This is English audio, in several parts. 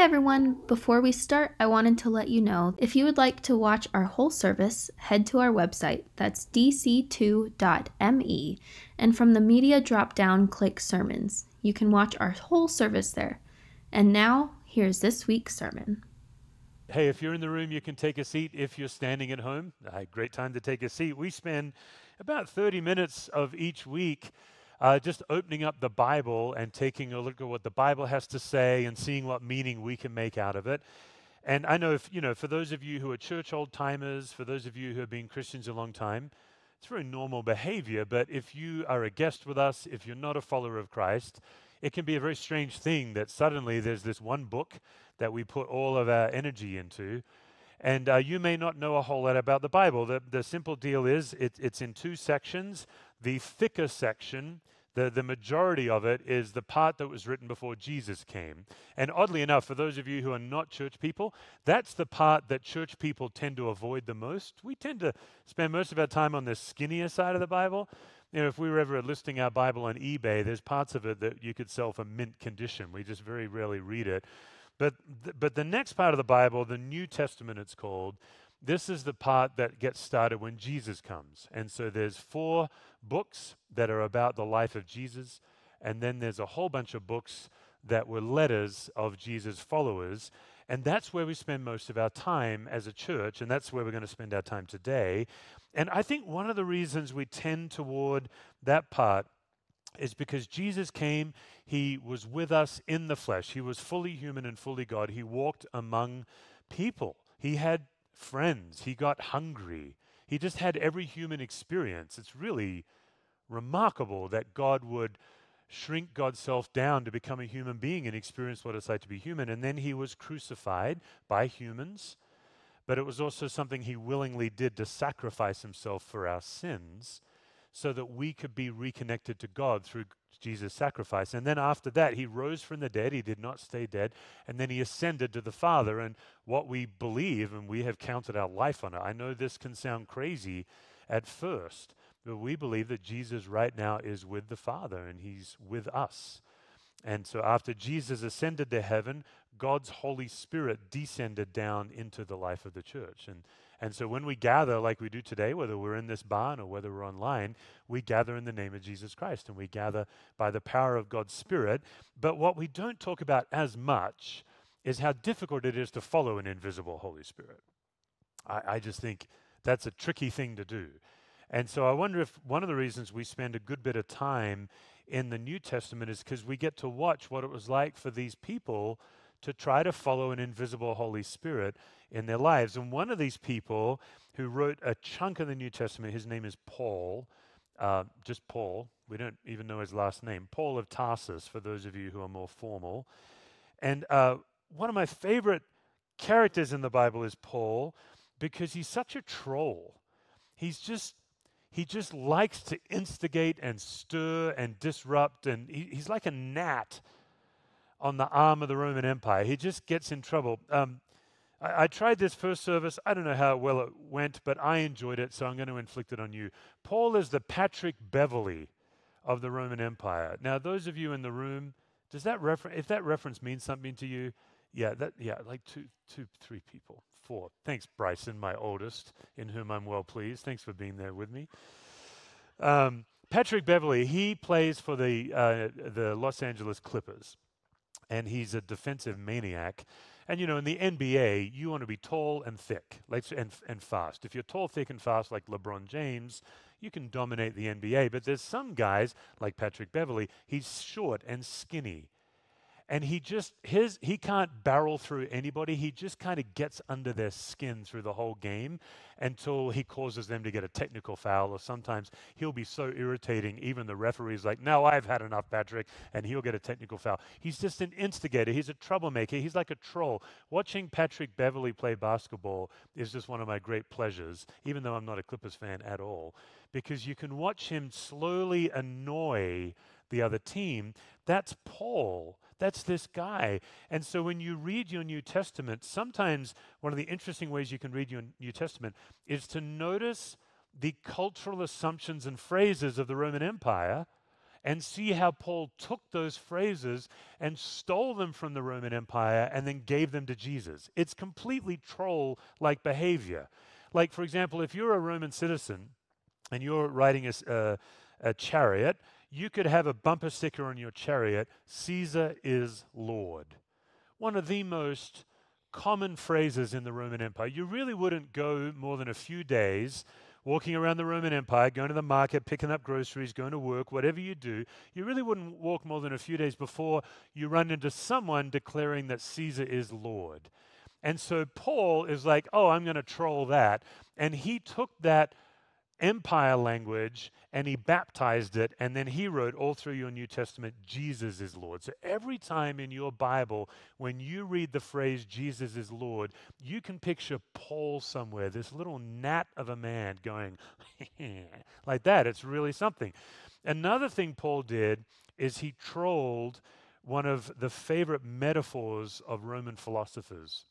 everyone! Before we start, I wanted to let you know if you would like to watch our whole service, head to our website, that's dc2.me, and from the media drop down, click sermons. You can watch our whole service there. And now, here's this week's sermon. Hey, if you're in the room, you can take a seat. If you're standing at home, great time to take a seat. We spend about 30 minutes of each week uh, just opening up the Bible and taking a look at what the Bible has to say and seeing what meaning we can make out of it. And I know, if, you know, for those of you who are church old timers, for those of you who have been Christians a long time, it's very normal behavior. But if you are a guest with us, if you're not a follower of Christ, it can be a very strange thing that suddenly there's this one book that we put all of our energy into. And uh, you may not know a whole lot about the Bible. The, the simple deal is it, it's in two sections. The thicker section the, the majority of it is the part that was written before Jesus came. And oddly enough, for those of you who are not church people, that's the part that church people tend to avoid the most. We tend to spend most of our time on the skinnier side of the Bible. You know, if we were ever listing our Bible on eBay, there's parts of it that you could sell for mint condition. We just very rarely read it. But, th- but the next part of the Bible, the New Testament it's called, this is the part that gets started when Jesus comes. And so there's four books that are about the life of Jesus, and then there's a whole bunch of books that were letters of Jesus' followers. And that's where we spend most of our time as a church, and that's where we're going to spend our time today. And I think one of the reasons we tend toward that part is because Jesus came, he was with us in the flesh. He was fully human and fully God. He walked among people. He had friends. He got hungry. He just had every human experience. It's really remarkable that God would shrink God's self down to become a human being and experience what it's like to be human. And then he was crucified by humans, but it was also something he willingly did to sacrifice himself for our sins so that we could be reconnected to God through Jesus' sacrifice. And then after that, he rose from the dead. He did not stay dead. And then he ascended to the Father. And what we believe, and we have counted our life on it, I know this can sound crazy at first, but we believe that Jesus right now is with the Father and he's with us. And so after Jesus ascended to heaven, God's Holy Spirit descended down into the life of the church. And and so when we gather like we do today, whether we're in this barn or whether we're online, we gather in the name of Jesus Christ and we gather by the power of God's Spirit. But what we don't talk about as much is how difficult it is to follow an invisible Holy Spirit. I, I just think that's a tricky thing to do. And so I wonder if one of the reasons we spend a good bit of time in the New Testament is because we get to watch what it was like for these people to try to follow an invisible Holy Spirit in their lives. And one of these people who wrote a chunk of the New Testament, his name is Paul, uh, just Paul. We don't even know his last name. Paul of Tarsus, for those of you who are more formal. And uh, one of my favorite characters in the Bible is Paul because he's such a troll. He's just he just likes to instigate and stir and disrupt, and he, he's like a gnat on the arm of the Roman Empire. He just gets in trouble. Um, I, I, tried this first service. I don't know how well it went, but I enjoyed it, so I'm going to inflict it on you. Paul is the Patrick Beverley of the Roman Empire. Now, those of you in the room, does that refer- if that reference means something to you, yeah, that, yeah, like two, two, three people, four. Thanks, Bryson, my oldest, in whom I'm well pleased. Thanks for being there with me. Um, Patrick Beverley, he plays for the uh, the Los Angeles Clippers and he's a defensive maniac. And you know, in the NBA, you want to be tall and thick, like and and fast. If you're tall, thick, and fast, like LeBron James, you can dominate the NBA. But there's some guys like Patrick Beverley. He's short and skinny, and he just his he can't barrel through anybody. He just kind of gets under their skin through the whole game until he causes them to get a technical foul or sometimes he'll be so irritating even the referee's like no i've had enough patrick and he'll get a technical foul. He's just an instigator. He's a troublemaker. He's like a troll. Watching patrick beverley play basketball is just one of my great pleasures even though i'm not a clippers fan at all because you can watch him slowly annoy the other team that's paul that's this guy. And so when you read your New Testament, sometimes one of the interesting ways you can read your New Testament is to notice the cultural assumptions and phrases of the Roman Empire and see how Paul took those phrases and stole them from the Roman Empire and then gave them to Jesus. It's completely troll like behavior. Like, for example, if you're a Roman citizen and you're riding a, a, uh, a chariot, you could have a bumper sticker on your chariot Caesar is Lord. One of the most common phrases in the Roman Empire. You really wouldn't go more than a few days walking around the Roman Empire, going to the market, picking up groceries, going to work, whatever you do, you really wouldn't walk more than a few days before you run into someone declaring that Caesar is Lord. And so Paul is like, oh, I'm going to troll that. And he took that empire language and he baptized it and then he wrote all through your New Testament Jesus is Lord. So every time in your Bible when you read the phrase Jesus is Lord, you can picture Paul somewhere, this little gnat of a man going like that. It's really something. Another thing Paul did is he trolled one of the favorite metaphors of Roman philosophers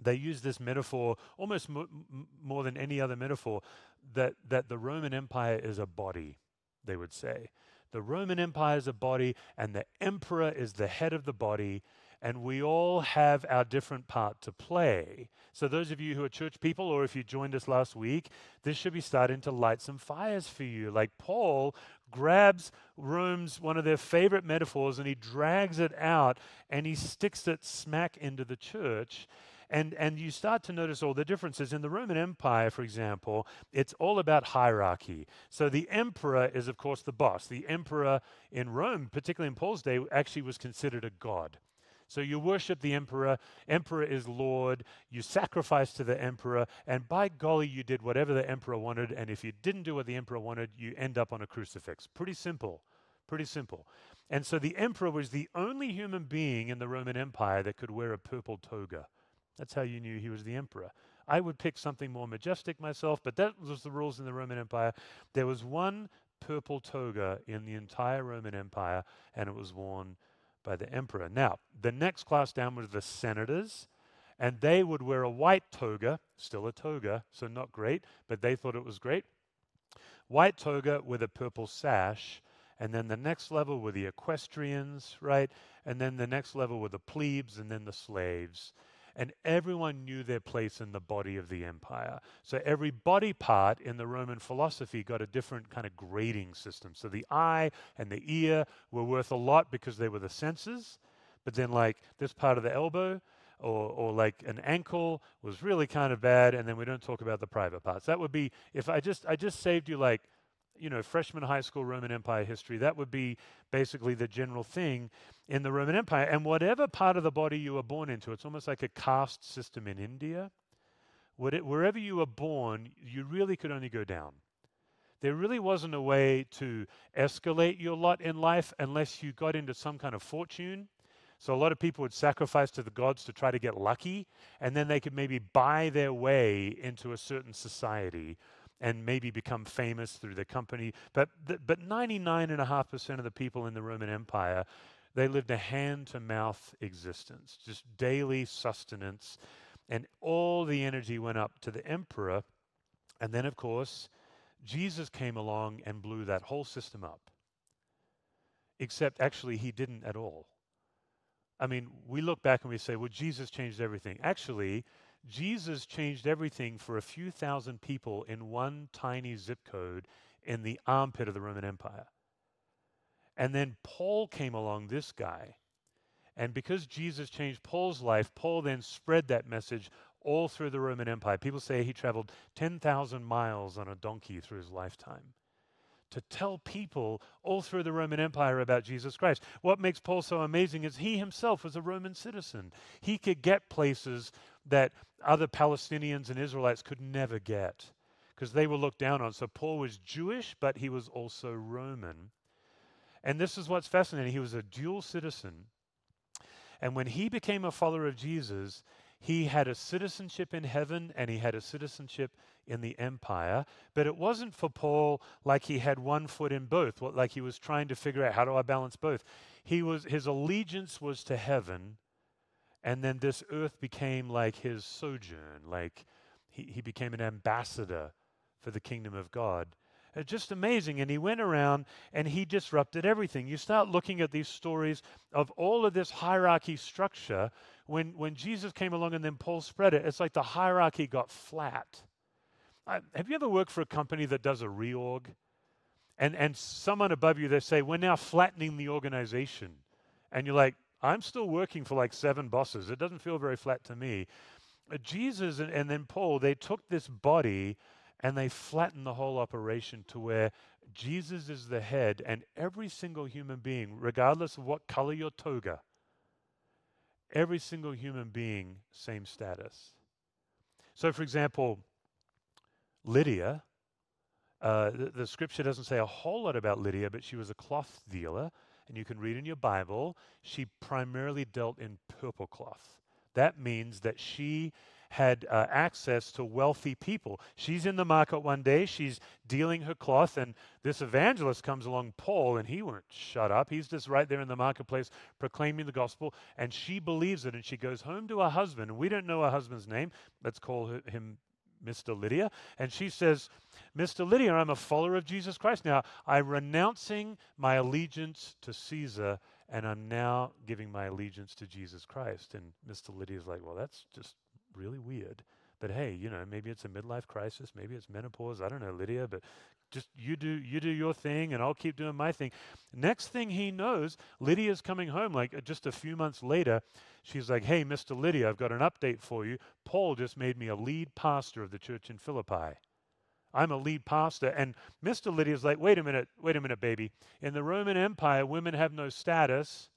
they use this metaphor almost more than any other metaphor that, that the Roman Empire is a body, they would say. The Roman Empire is a body, and the emperor is the head of the body, and we all have our different part to play. So, those of you who are church people, or if you joined us last week, this should be starting to light some fires for you. Like Paul grabs Rome's one of their favorite metaphors and he drags it out and he sticks it smack into the church. And, and you start to notice all the differences. In the Roman Empire, for example, it's all about hierarchy. So the emperor is, of course, the boss. The emperor in Rome, particularly in Paul's day, actually was considered a god. So you worship the emperor, emperor is Lord, you sacrifice to the emperor, and by golly, you did whatever the emperor wanted, and if you didn't do what the emperor wanted, you end up on a crucifix. Pretty simple. Pretty simple. And so the emperor was the only human being in the Roman Empire that could wear a purple toga. That's how you knew he was the emperor. I would pick something more majestic myself, but that was the rules in the Roman Empire. There was one purple toga in the entire Roman Empire, and it was worn by the emperor. Now, the next class down was the senators, and they would wear a white toga, still a toga, so not great, but they thought it was great. White toga with a purple sash, and then the next level were the equestrians, right? And then the next level were the plebes, and then the slaves and everyone knew their place in the body of the empire. So every body part in the Roman philosophy got a different kind of grading system. So the eye and the ear were worth a lot because they were the senses, but then like this part of the elbow or, or like an ankle was really kind of bad, and then we don't talk about the private parts. That would be if I just I just saved you like you know, freshman high school Roman Empire history. That would be basically the general thing in the Roman Empire. And whatever part of the body you were born into, it's almost like a caste system in India. Wherever you were born, you really could only go down. There really wasn't a way to escalate your lot in life unless you got into some kind of fortune. So a lot of people would sacrifice to the gods to try to get lucky, and then they could maybe buy their way into a certain society and maybe become famous through the company. But, th- but 99.5% of the people in the Roman Empire, they lived a hand to mouth existence, just daily sustenance. And all the energy went up to the emperor. And then, of course, Jesus came along and blew that whole system up. Except actually, he didn't at all. I mean, we look back and we say, well, Jesus changed everything. Actually, Jesus changed everything for a few thousand people in one tiny zip code in the armpit of the Roman Empire. And then Paul came along, this guy. And because Jesus changed Paul's life, Paul then spread that message all through the Roman Empire. People say he traveled 10,000 miles on a donkey through his lifetime to tell people all through the Roman Empire about Jesus Christ. What makes Paul so amazing is he himself was a Roman citizen. He could get places that other Palestinians and Israelites could never get because they were looked down on. So Paul was Jewish, but he was also Roman. And this is what's fascinating. He was a dual citizen. And when he became a follower of Jesus, he had a citizenship in heaven and he had a citizenship in the empire. But it wasn't for Paul like he had one foot in both, like he was trying to figure out how do I balance both. He was his allegiance was to heaven, and then this earth became like his sojourn, like he, he became an ambassador for the kingdom of God. Uh, just amazing. And he went around and he disrupted everything. You start looking at these stories of all of this hierarchy structure. When, when Jesus came along and then Paul spread it, it's like the hierarchy got flat. Uh, have you ever worked for a company that does a reorg? And, and someone above you, they say, We're now flattening the organization. And you're like, I'm still working for like seven bosses. It doesn't feel very flat to me. Uh, Jesus and, and then Paul, they took this body and they flattened the whole operation to where Jesus is the head, and every single human being, regardless of what color your toga, every single human being, same status. So, for example, Lydia, uh, the, the, scripture doesn't say a whole lot about Lydia, but she was a cloth dealer, and you can read in your Bible, she primarily dealt in purple cloth. That means that she had uh, access to wealthy people. She's in the market one day, she's dealing her cloth, and this evangelist comes along, Paul, and he won't shut up. He's just right there in the marketplace proclaiming the gospel, and she believes it, and she goes home to her husband. And we don't know her husband's name. Let's call him Mr. Lydia. And she says, Mr. Lydia, I'm a follower of Jesus Christ. Now, I'm renouncing my allegiance to Caesar, and I'm now giving my allegiance to Jesus Christ. And Mr. Lydia's like, well, that's just really weird. But hey, you know, maybe it's a midlife crisis, maybe it's menopause. I don't know, Lydia, but just you do you do your thing and I'll keep doing my thing. Next thing he knows, Lydia's coming home like uh, just a few months later. She's like, "Hey, Mr. Lydia, I've got an update for you. Paul just made me a lead pastor of the church in Philippi." I'm a lead pastor. And Mr. Lydia's like, wait a minute, wait a minute, baby. In the Roman Empire, women have no status.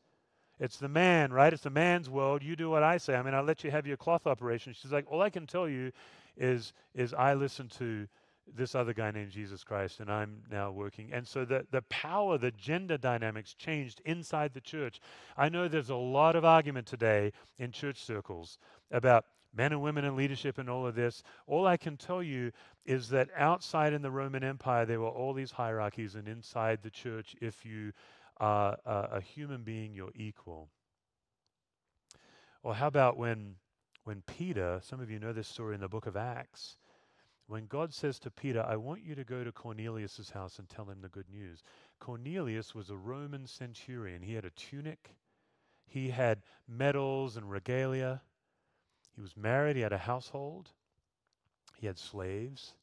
It's the man, right? It's the man's world. You do what I say. I mean, I'll let you have your cloth operation. She's like, all I can tell you is, is I listen to this other guy named Jesus Christ, and I'm now working. And so the, the power, the gender dynamics changed inside the church. I know there's a lot of argument today in church circles about men and women in leadership and all of this. All I can tell you is that outside in the Roman Empire, there were all these hierarchies, and inside the church, if you are a, a human being, you're equal. Or how about when, when Peter, some of you know this story in the book of Acts, when God says to Peter, I want you to go to Cornelius' house and tell him the good news. Cornelius was a Roman centurion. He had a tunic, he had medals and regalia. He was married, he had a household, he had slaves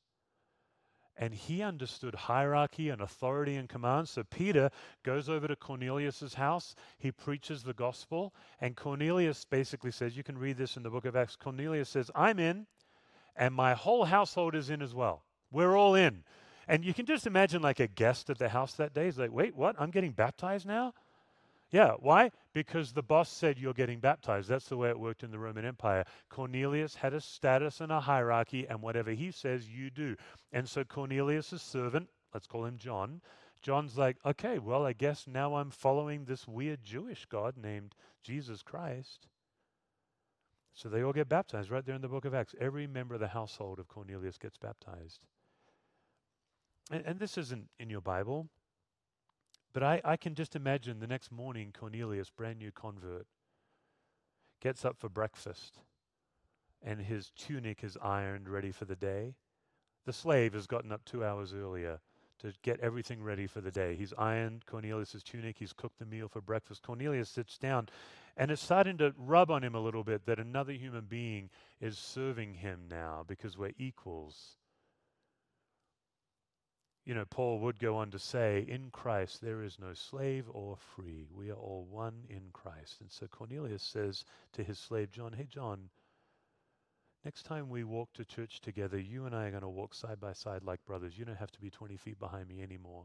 and he understood hierarchy and authority and command. So Peter goes over to Cornelius's house. He preaches the gospel, and Cornelius basically says, you can read this in the book of Acts. Cornelius says, "I'm in, and my whole household is in as well. We're all in." And you can just imagine like a guest at the house that day. is like, "Wait, what? I'm getting baptized now?" Yeah, why? Because the boss said you're getting baptized. That's the way it worked in the Roman Empire. Cornelius had a status and a hierarchy, and whatever he says, you do. And so Cornelius' servant, let's call him John, John's like, okay, well, I guess now I'm following this weird Jewish God named Jesus Christ. So they all get baptized right there in the book of Acts. Every member of the household of Cornelius gets baptized. And, and this isn't in your Bible. But I, I can just imagine the next morning Cornelius, brand new convert, gets up for breakfast and his tunic is ironed, ready for the day. The slave has gotten up two hours earlier to get everything ready for the day. He's ironed Cornelius's tunic, he's cooked the meal for breakfast. Cornelius sits down, and it's starting to rub on him a little bit that another human being is serving him now because we're equals you know, Paul would go on to say, in Christ there is no slave or free. We are all one in Christ. And so Cornelius says to his slave John, Hey, John, next time we walk to church together, you and I are going to walk side by side like brothers. You don't have to be 20 feet behind me anymore.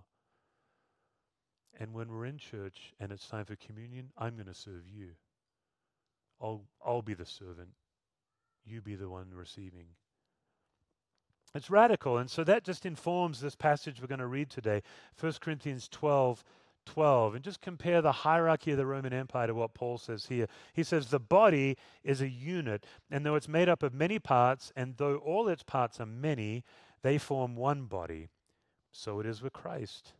And when we're in church and it's time for communion, I'm going to serve you. I'll, I'll be the servant. You be the one receiving. It's radical. And so that just informs this passage we're going to read today 1 Corinthians 12 12. And just compare the hierarchy of the Roman Empire to what Paul says here. He says, The body is a unit, and though it's made up of many parts, and though all its parts are many, they form one body. So it is with Christ.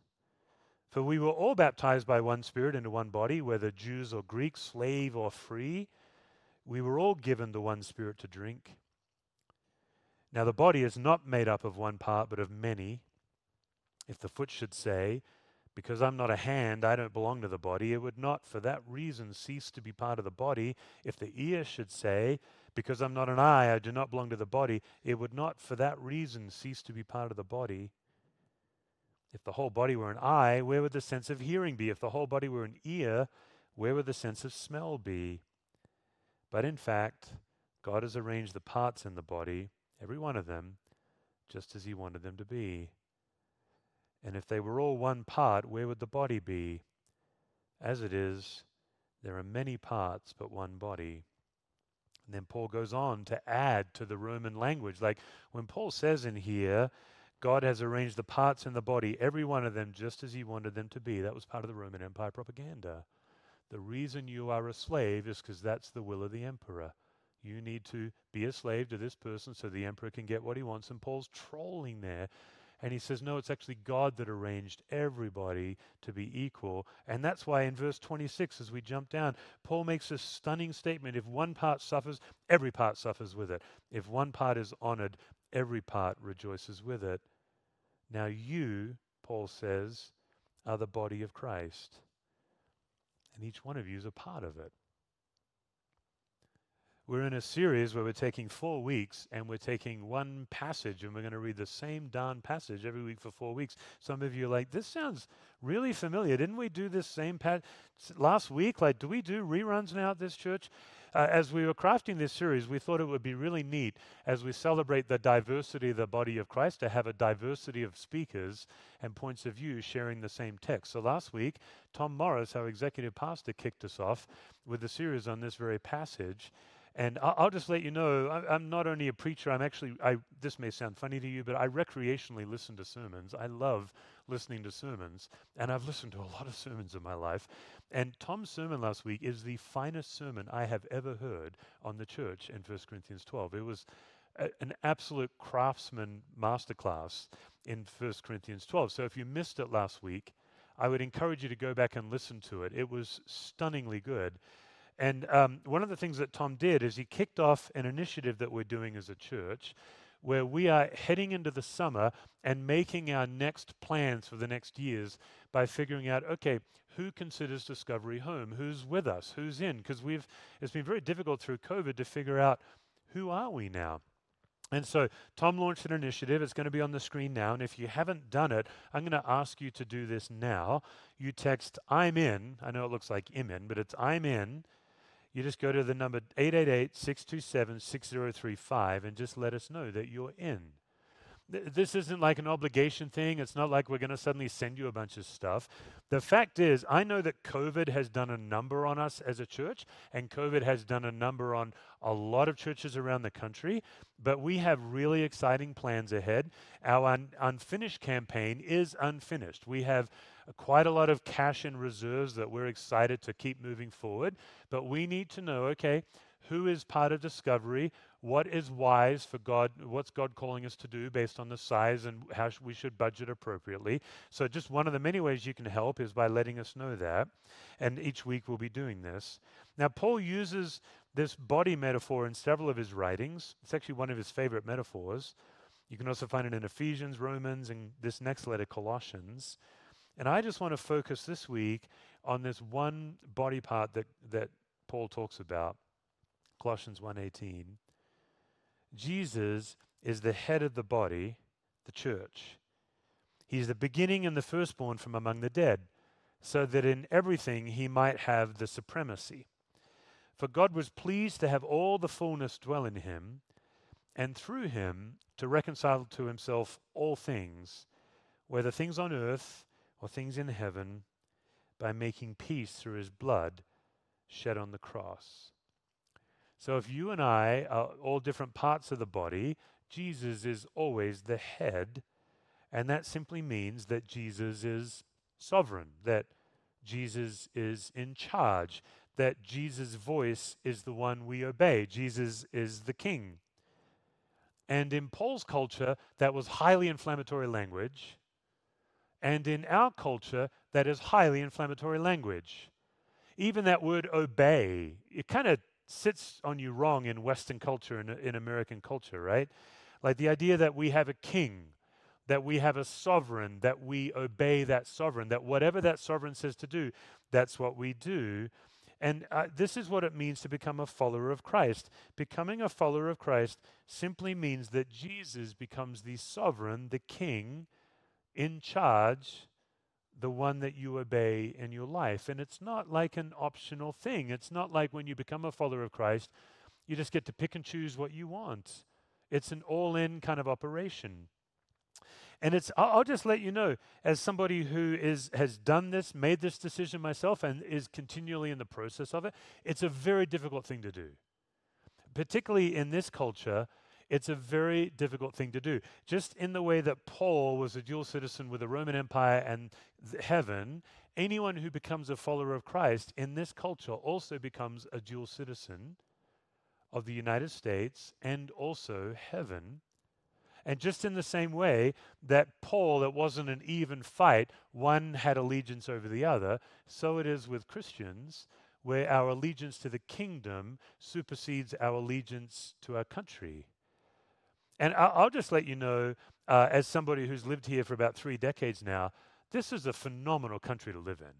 For we were all baptized by one Spirit into one body, whether Jews or Greeks, slave or free. We were all given the one Spirit to drink. Now, the body is not made up of one part, but of many. If the foot should say, because I'm not a hand, I don't belong to the body, it would not for that reason cease to be part of the body. If the ear should say, because I'm not an eye, I do not belong to the body, it would not for that reason cease to be part of the body. If the whole body were an eye, where would the sense of hearing be? If the whole body were an ear, where would the sense of smell be? But in fact, God has arranged the parts in the body, every one of them, just as He wanted them to be. And if they were all one part, where would the body be? As it is, there are many parts, but one body. And then Paul goes on to add to the Roman language. Like when Paul says in here, God has arranged the parts in the body, every one of them just as he wanted them to be. That was part of the Roman Empire propaganda. The reason you are a slave is because that's the will of the emperor. You need to be a slave to this person so the emperor can get what he wants. And Paul's trolling there. And he says, no, it's actually God that arranged everybody to be equal. And that's why in verse 26, as we jump down, Paul makes a stunning statement. If one part suffers, every part suffers with it. If one part is honored, every part rejoices with it. Now you, Paul says, are the body of Christ. And each one of you is a part of it. We're in a series where we're taking four weeks and we're taking one passage and we're going to read the same darn passage every week for four weeks. Some of you are like, this sounds really familiar. Didn't we do this same passage last week? Like, do we do reruns now at this church? Uh, as we were crafting this series, we thought it would be really neat as we celebrate the diversity of the body of Christ to have a diversity of speakers and points of view sharing the same text. So last week, Tom Morris, our executive pastor, kicked us off with a series on this very passage. And I'll, just let you know, I, am not only a preacher, I'm actually, I, this may sound funny to you, but I recreationally listen to sermons. I love listening to sermons, and I've listened to a lot of sermons in my life. And Tom's sermon last week is the finest sermon I have ever heard on the church in 1 Corinthians 12. It was a, an absolute craftsman masterclass in 1 Corinthians 12. So if you missed it last week, I would encourage you to go back and listen to it. It was stunningly good. And um, one of the things that Tom did is he kicked off an initiative that we're doing as a church where we are heading into the summer and making our next plans for the next years by figuring out okay who considers discovery home who's with us who's in because we've it's been very difficult through covid to figure out who are we now and so Tom launched an initiative. It's going to be on the screen now. And if you haven't done it, I'm going to ask you to do this now. You text I'm in. I know it looks like I'm in, but it's I'm in you just go to the number 888 627 6035 and just let us know that you're in. This isn't like an obligation thing. It's not like we're going to suddenly send you a bunch of stuff. The fact is, I know that COVID has done a number on us as a church, and COVID has done a number on a lot of churches around the country, but we have really exciting plans ahead. Our un- unfinished campaign is unfinished. We have Uh, quite a lot of cash in reserves that we're excited to keep moving forward. But we need to know okay, who is part of discovery? What is wise for God? What's God calling us to do based on the size and how we should budget appropriately? So, just one of the many ways you can help is by letting us know that. And each week we'll be doing this. Now, Paul uses this body metaphor in several of his writings. It's actually one of his favorite metaphors. You can also find it in Ephesians, Romans, and this next letter, Colossians. And I just want to focus this week on this one body part that, that Paul talks about, Colossians 1:18. Jesus is the head of the body, the church. He's the beginning and the firstborn from among the dead, so that in everything he might have the supremacy. For God was pleased to have all the fullness dwell in him, and through him to reconcile to himself all things, whether things on earth or things in heaven by making peace through his blood shed on the cross. So if you and I are all different parts of the body, Jesus is always the head, and that simply means that Jesus is sovereign, that Jesus is in charge, that Jesus' voice is the one we obey. Jesus is the king. And in Paul's culture, that was highly inflammatory language and in our culture, that is highly inflammatory language. Even that word obey, it kind of sits on you wrong in Western culture and in, in American culture, right? Like the idea that we have a king, that we have a sovereign, that we obey that sovereign, that whatever that sovereign says to do, that's what we do. And uh, this is what it means to become a follower of Christ. Becoming a follower of Christ simply means that Jesus becomes the sovereign, the king, in charge, the one that you obey in your life. And it's not like an optional thing. It's not like when you become a follower of Christ, you just get to pick and choose what you want. It's an all in kind of operation. And it's, I'll just let you know, as somebody who is, has done this, made this decision myself, and is continually in the process of it, it's a very difficult thing to do. Particularly in this culture, it's a very difficult thing to do. Just in the way that Paul was a dual citizen with the Roman Empire and heaven, anyone who becomes a follower of Christ in this culture also becomes a dual citizen of the United States and also heaven and just in the same way that Paul, it wasn't an even fight, one had allegiance over the other, so it is with Christians, where our allegiance to the kingdom supersedes our allegiance to our country. And I'll, just let you know, uh, as somebody who's lived here for about three decades now, this is a phenomenal country to live in.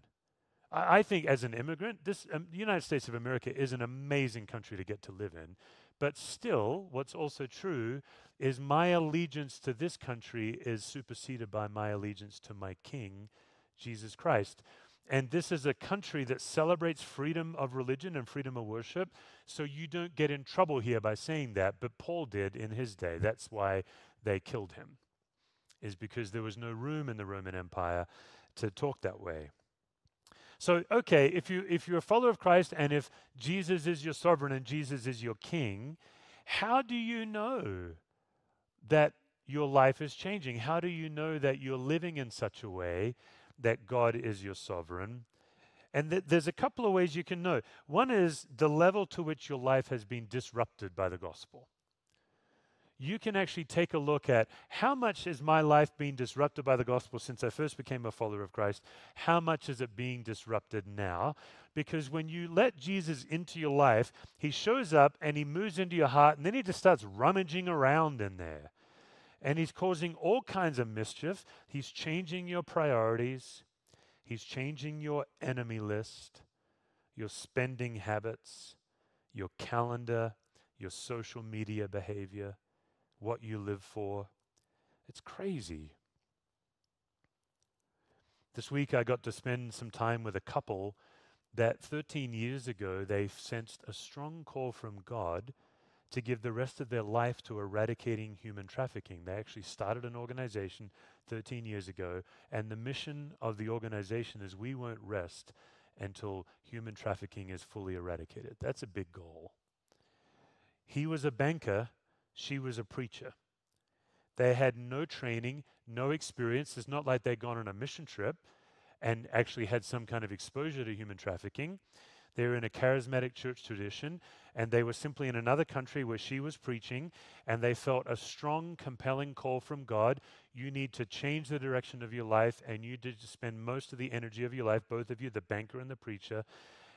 I, I think as an immigrant, this um, the United States of America is an amazing country to get to live in. But still, what's also true is my allegiance to this country is superseded by my allegiance to my King, Jesus Christ. And this is a country that celebrates freedom of religion and freedom of worship. So you don't get in trouble here by saying that, but Paul did in his day. That's why they killed him, is because there was no room in the Roman Empire to talk that way. So, okay, if, you, if you're a follower of Christ and if Jesus is your sovereign and Jesus is your king, how do you know that your life is changing? How do you know that you're living in such a way that God is your sovereign? And th- there's a couple of ways you can know. One is the level to which your life has been disrupted by the gospel you can actually take a look at how much is my life being disrupted by the gospel since I first became a follower of Christ? How much is it being disrupted now? Because when you let Jesus into your life, he shows up and he moves into your heart, and then he just starts rummaging around in there. And he's causing all kinds of mischief. He's changing your priorities, he's changing your enemy list, your spending habits, your calendar, your social media behavior what you live for. It's crazy. This week I got to spend some time with a couple that 13 years ago they sensed a strong call from God to give the rest of their life to eradicating human trafficking. They actually started an organization 13 years ago, and the mission of the organization is we won't rest until human trafficking is fully eradicated. That's a big goal. He was a banker she was a preacher. They had no training, no experience. It's not like they'd gone on a mission trip and actually had some kind of exposure to human trafficking. They were in a charismatic church tradition, and they were simply in another country where she was preaching, and they felt a strong, compelling call from God. You need to change the direction of your life, and you need to spend most of the energy of your life, both of you, the banker and the preacher,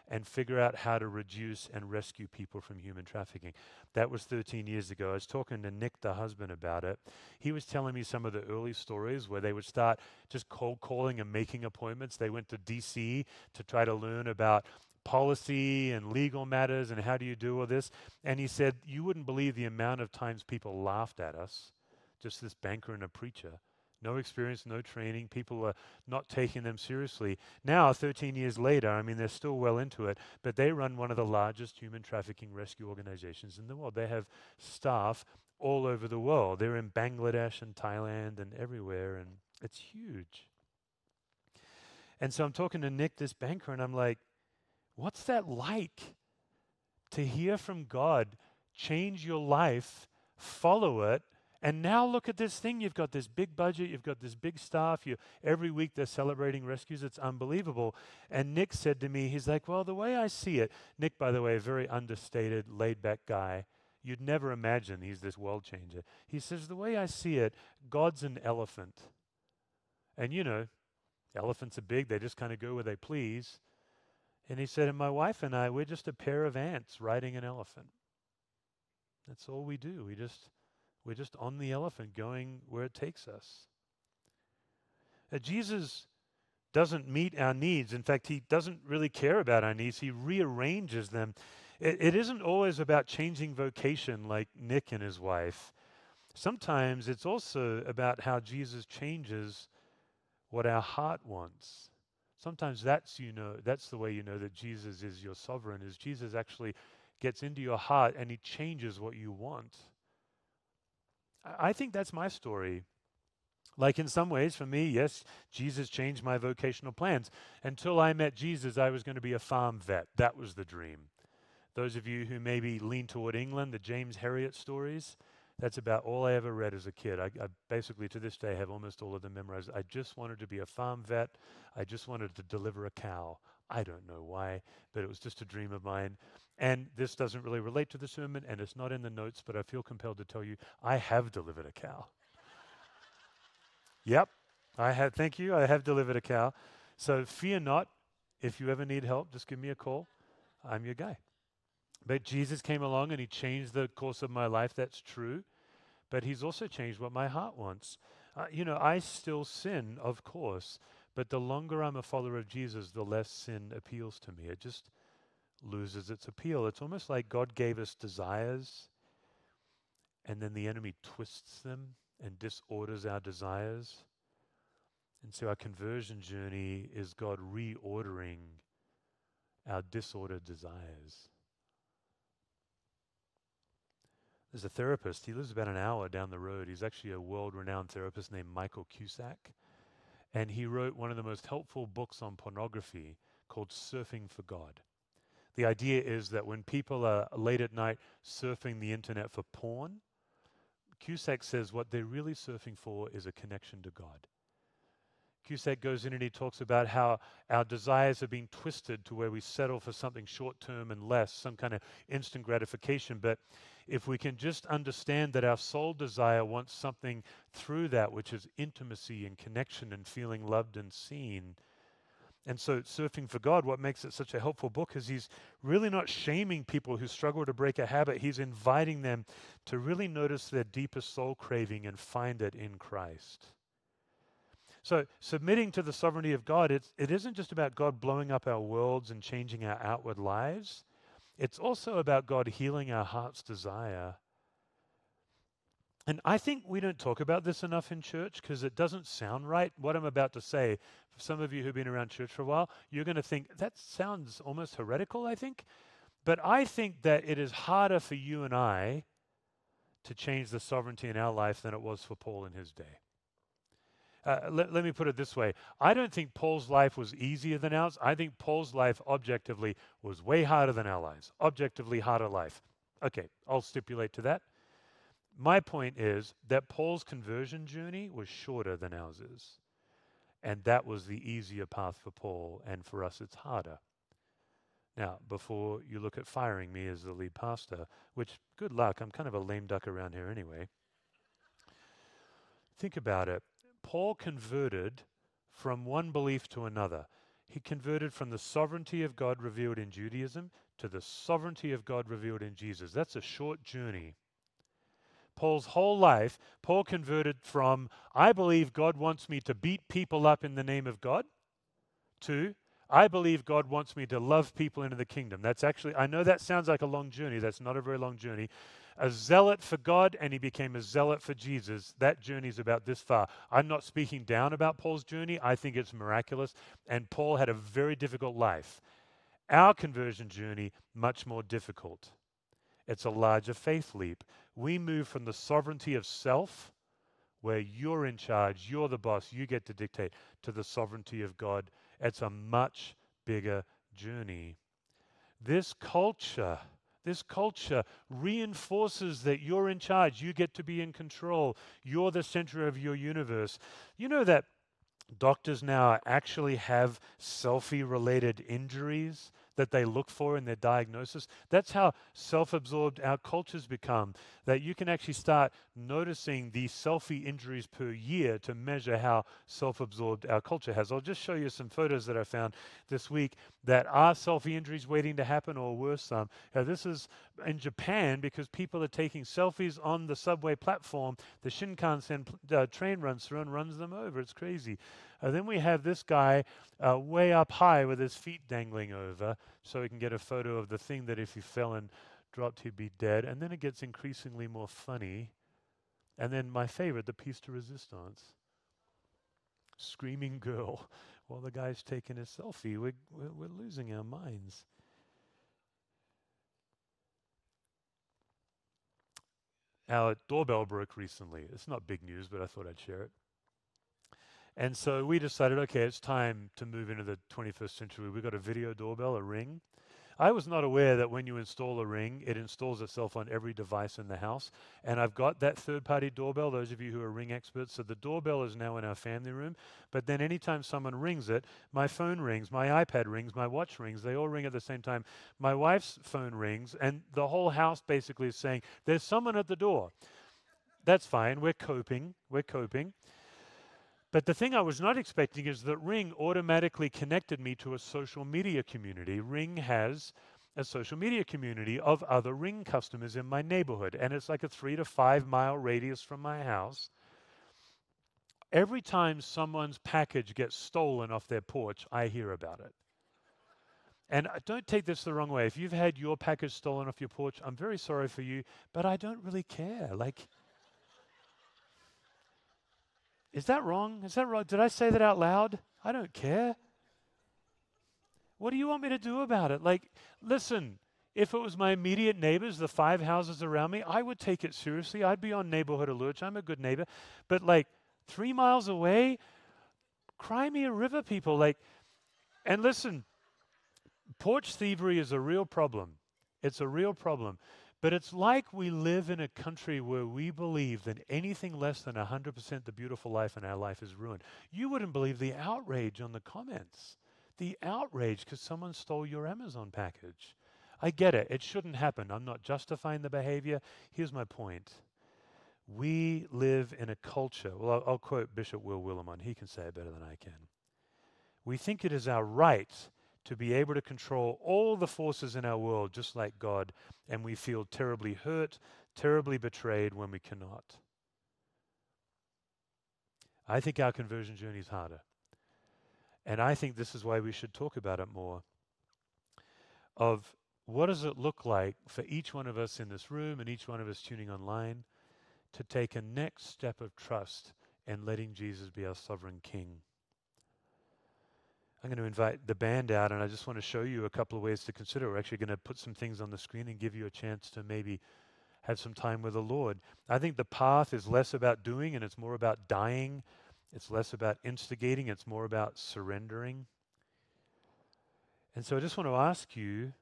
and figure out how to reduce and rescue people from human trafficking. That was 13 years ago. I was talking to Nick, the husband, about it. He was telling me some of the early stories where they would start just cold calling and making appointments. They went to DC to try to learn about policy and legal matters and how do you do all this. And he said, You wouldn't believe the amount of times people laughed at us, just this banker and a preacher no experience, no training. People are not taking them seriously. Now, 13 years later, I mean, they're still well into it, but they run one of the largest human trafficking rescue organizations in the world. They have staff all over the world. They're in Bangladesh and Thailand and everywhere, and it's huge. And so I'm talking to Nick, this banker, and I'm like, what's that like to hear from God, change your life, follow it? And now look at this thing. You've got this big budget, you've got this big staff. You every week they're celebrating rescues. It's unbelievable. And Nick said to me, he's like, Well, the way I see it, Nick, by the way, a very understated, laid back guy. You'd never imagine he's this world changer. He says, The way I see it, God's an elephant. And you know, elephants are big, they just kind of go where they please. And he said, And my wife and I, we're just a pair of ants riding an elephant. That's all we do. We just we're just on the elephant going where it takes us. Uh, Jesus doesn't meet our needs. In fact, he doesn't really care about our needs, he rearranges them. It, it isn't always about changing vocation like Nick and his wife. Sometimes it's also about how Jesus changes what our heart wants. Sometimes that's you know that's the way you know that Jesus is your sovereign is Jesus actually gets into your heart and he changes what you want. I think that's my story. Like in some ways, for me, yes, Jesus changed my vocational plans. Until I met Jesus, I was going to be a farm vet. That was the dream. Those of you who maybe lean toward England, the James Herriot stories, that's about all I ever read as a kid. I, I, basically, to this day, have almost all of them memorized. I just wanted to be a farm vet. I just wanted to deliver a cow. I don't know why, but it was just a dream of mine. And this doesn't really relate to the sermon, and it's not in the notes, but I feel compelled to tell you I have delivered a cow. yep, I have. Thank you. I have delivered a cow. So fear not. If you ever need help, just give me a call. I'm your guy. But Jesus came along and he changed the course of my life. That's true. But he's also changed what my heart wants. Uh, you know, I still sin, of course, but the longer I'm a follower of Jesus, the less sin appeals to me. It just loses its appeal. It's almost like God gave us desires, and then the enemy twists them and disorders our desires. And so our conversion journey is God reordering our disordered desires. There's a therapist, he lives about an hour down the road. He's actually a world renowned therapist named Michael Cusick. And he wrote one of the most helpful books on pornography called Surfing for God. The idea is that when people are late at night surfing the internet for porn, Cusick says what they're really surfing for is a connection to God. Cusick goes in and he talks about how our desires are being twisted to where we settle for something short term and less, some kind of instant gratification. But if we can just understand that our soul desire wants something through that, which is intimacy and connection and feeling loved and seen. And so, Surfing for God, what makes it such a helpful book is he's really not shaming people who struggle to break a habit. He's inviting them to really notice their deepest soul craving and find it in Christ. So, submitting to the sovereignty of God, it's, it isn't just about God blowing up our worlds and changing our outward lives. It's also about God healing our heart's desire. And I think we don't talk about this enough in church because it doesn't sound right. What I'm about to say, for some of you who've been around church for a while, you're going to think that sounds almost heretical, I think. But I think that it is harder for you and I to change the sovereignty in our life than it was for Paul in his day. Uh, let, let me put it this way I don't think Paul's life was easier than ours. I think Paul's life objectively was way harder than our lives, objectively harder life. Okay, I'll stipulate to that. My point is that Paul's conversion journey was shorter than ours is. And that was the easier path for Paul, and for us it's harder. Now, before you look at firing me as the lead pastor, which good luck, I'm kind of a lame duck around here anyway. Think about it. Paul converted from one belief to another. He converted from the sovereignty of God revealed in Judaism to the sovereignty of God revealed in Jesus. That's a short journey. Paul's whole life, Paul converted from, I believe God wants me to beat people up in the name of God, to, I believe God wants me to love people into the kingdom. That's actually, I know that sounds like a long journey. That's not a very long journey a zealot for God and he became a zealot for Jesus. That journey is about this far. I'm not speaking down about Paul's journey. I think it's miraculous. And Paul had a very difficult life. Our conversion journey, much more difficult. It's a larger faith leap. We move from the sovereignty of self, where you're in charge, you're the boss, you get to dictate, to the sovereignty of God. It's a much bigger journey. This culture this culture reinforces that you're in charge, you get to be in control, you're the center of your universe. You know that doctors now actually have selfie related injuries that they look for in their diagnosis. That's how self absorbed our cultures become. That you can actually start noticing the selfie injuries per year to measure how self absorbed our culture has. I'll just show you some photos that I found this week that are selfie injuries waiting to happen, or worse, some. Now, this is in Japan because people are taking selfies on the subway platform. The Shinkansen uh, train runs through and runs them over. It's crazy. Then we have this guy uh, way up high with his feet dangling over so he can get a photo of the thing that if he fell and dropped, he'd be dead. And then it gets increasingly more funny. And then my favorite, the piece de resistance. Screaming girl while the guy's taking a selfie. We're, we're, we're losing our minds. Our doorbell broke recently. It's not big news, but I thought I'd share it. And so we decided, okay, it's time to move into the 21st century. We've got a video doorbell, a ring. I was not aware that when you install a ring, it installs itself on every device in the house. And I've got that third party doorbell, those of you who are ring experts. So the doorbell is now in our family room. But then anytime someone rings it, my phone rings, my iPad rings, my watch rings, they all ring at the same time. My wife's phone rings, and the whole house basically is saying, There's someone at the door. That's fine. We're coping. We're coping. But the thing I was not expecting is that Ring automatically connected me to a social media community. Ring has a social media community of other Ring customers in my neighborhood, and it's like a three to five mile radius from my house. Every time someone's package gets stolen off their porch, I hear about it. And uh, don't take this the wrong way. If you've had your package stolen off your porch, I'm very sorry for you, but I don't really care. Like, is that wrong? Is that wrong? Did I say that out loud? I don't care. What do you want me to do about it? Like, listen, if it was my immediate neighbors, the five houses around me, I would take it seriously. I'd be on neighborhood alert. I'm a good neighbor. But like three miles away, cry me a river, people. Like, and listen, porch thievery is a real problem. It's a real problem. But it's like we live in a country where we believe that anything less than 100% the beautiful life in our life is ruined. You wouldn't believe the outrage on the comments. The outrage because someone stole your Amazon package. I get it. It shouldn't happen. I'm not justifying the behavior. Here's my point. We live in a culture. Well, I'll, I'll quote Bishop Will Willimon. He can say it better than I can. We think it is our right to be able to control all the forces in our world just like God, and we feel terribly hurt, terribly betrayed when we cannot. I think our conversion journey is harder. And I think this is why we should talk about it more. Of what does it look like for each one of us in this room and each one of us tuning online to take a next step of trust and letting Jesus be our sovereign king? I'm going to invite the band out, and I just want to show you a couple of ways to consider. We're actually going to put some things on the screen and give you a chance to maybe have some time with the Lord. I think the path is less about doing and it's more about dying. It's less about instigating, it's more about surrendering. And so I just want to ask you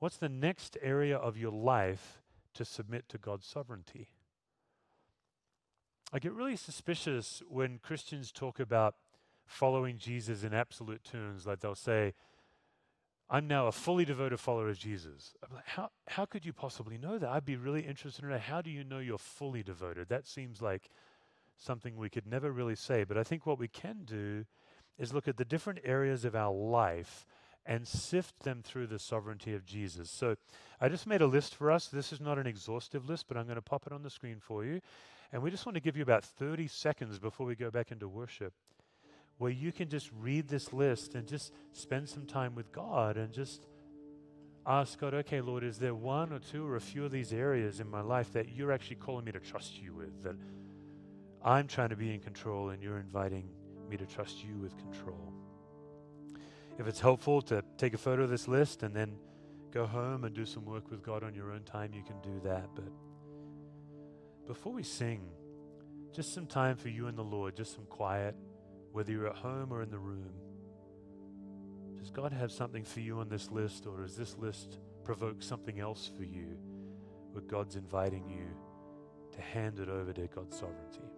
what's the next area of your life to submit to God's sovereignty? I get really suspicious when Christians talk about following Jesus in absolute terms. Like they'll say, I'm now a fully devoted follower of Jesus. Like, how, how could you possibly know that? I'd be really interested in know how do you know you're fully devoted? That seems like something we could never really say. But I think what we can do is look at the different areas of our life and sift them through the sovereignty of Jesus. So I just made a list for us. This is not an exhaustive list, but I'm going to pop it on the screen for you. And we just want to give you about 30 seconds before we go back into worship where you can just read this list and just spend some time with God and just ask God, okay, Lord, is there one or two or a few of these areas in my life that you're actually calling me to trust you with? That I'm trying to be in control and you're inviting me to trust you with control. If it's helpful to take a photo of this list and then go home and do some work with God on your own time, you can do that. But before we sing, just some time for you and the Lord, just some quiet whether you're at home or in the room. Does God have something for you on this list, or does this list provoke something else for you where God's inviting you to hand it over to God's sovereignty?